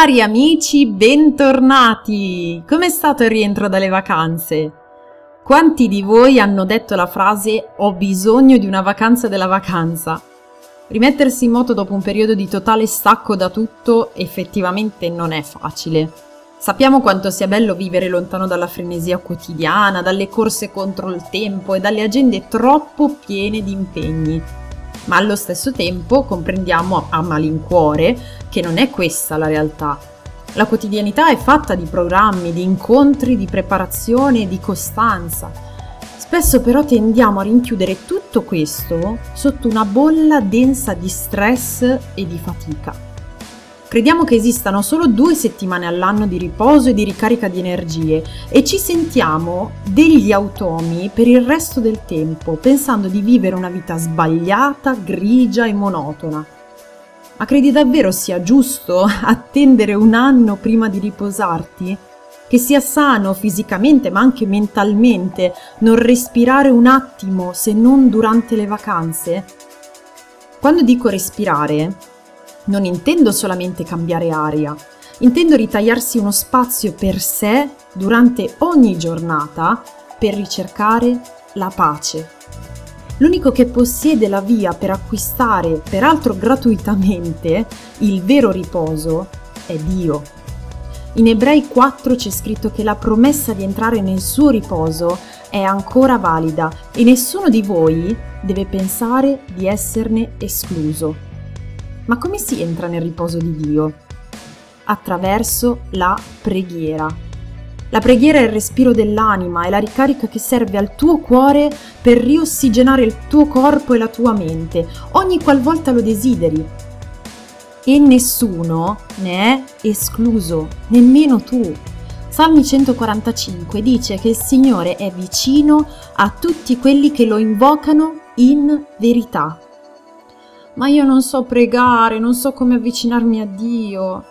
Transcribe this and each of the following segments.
Cari amici, bentornati! Com'è stato il rientro dalle vacanze? Quanti di voi hanno detto la frase ho bisogno di una vacanza della vacanza? Rimettersi in moto dopo un periodo di totale stacco da tutto effettivamente non è facile. Sappiamo quanto sia bello vivere lontano dalla frenesia quotidiana, dalle corse contro il tempo e dalle agende troppo piene di impegni ma allo stesso tempo comprendiamo a malincuore che non è questa la realtà. La quotidianità è fatta di programmi, di incontri, di preparazione di costanza. Spesso però tendiamo a rinchiudere tutto questo sotto una bolla densa di stress e di fatica. Crediamo che esistano solo due settimane all'anno di riposo e di ricarica di energie e ci sentiamo degli automi per il resto del tempo, pensando di vivere una vita sbagliata, grigia e monotona. Ma credi davvero sia giusto attendere un anno prima di riposarti? Che sia sano fisicamente ma anche mentalmente non respirare un attimo se non durante le vacanze? Quando dico respirare, non intendo solamente cambiare aria, intendo ritagliarsi uno spazio per sé durante ogni giornata per ricercare la pace. L'unico che possiede la via per acquistare, peraltro gratuitamente, il vero riposo è Dio. In Ebrei 4 c'è scritto che la promessa di entrare nel suo riposo è ancora valida e nessuno di voi deve pensare di esserne escluso. Ma come si entra nel riposo di Dio? Attraverso la preghiera. La preghiera è il respiro dell'anima, è la ricarica che serve al tuo cuore per riossigenare il tuo corpo e la tua mente, ogni qualvolta lo desideri. E nessuno ne è escluso, nemmeno tu. Salmi 145 dice che il Signore è vicino a tutti quelli che lo invocano in verità ma io non so pregare, non so come avvicinarmi a Dio.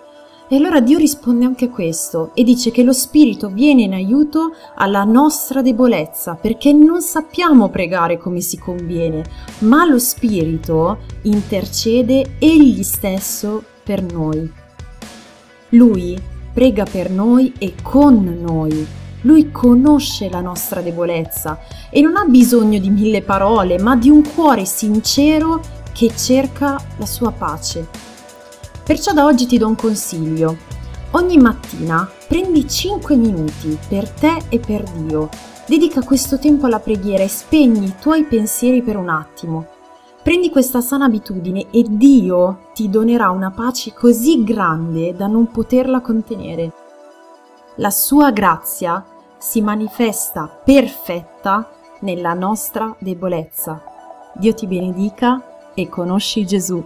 E allora Dio risponde anche a questo e dice che lo Spirito viene in aiuto alla nostra debolezza perché non sappiamo pregare come si conviene, ma lo Spirito intercede egli stesso per noi. Lui prega per noi e con noi. Lui conosce la nostra debolezza e non ha bisogno di mille parole, ma di un cuore sincero che cerca la sua pace. Perciò da oggi ti do un consiglio. Ogni mattina prendi 5 minuti per te e per Dio. Dedica questo tempo alla preghiera e spegni i tuoi pensieri per un attimo. Prendi questa sana abitudine e Dio ti donerà una pace così grande da non poterla contenere. La sua grazia si manifesta perfetta nella nostra debolezza. Dio ti benedica e conosci Gesù.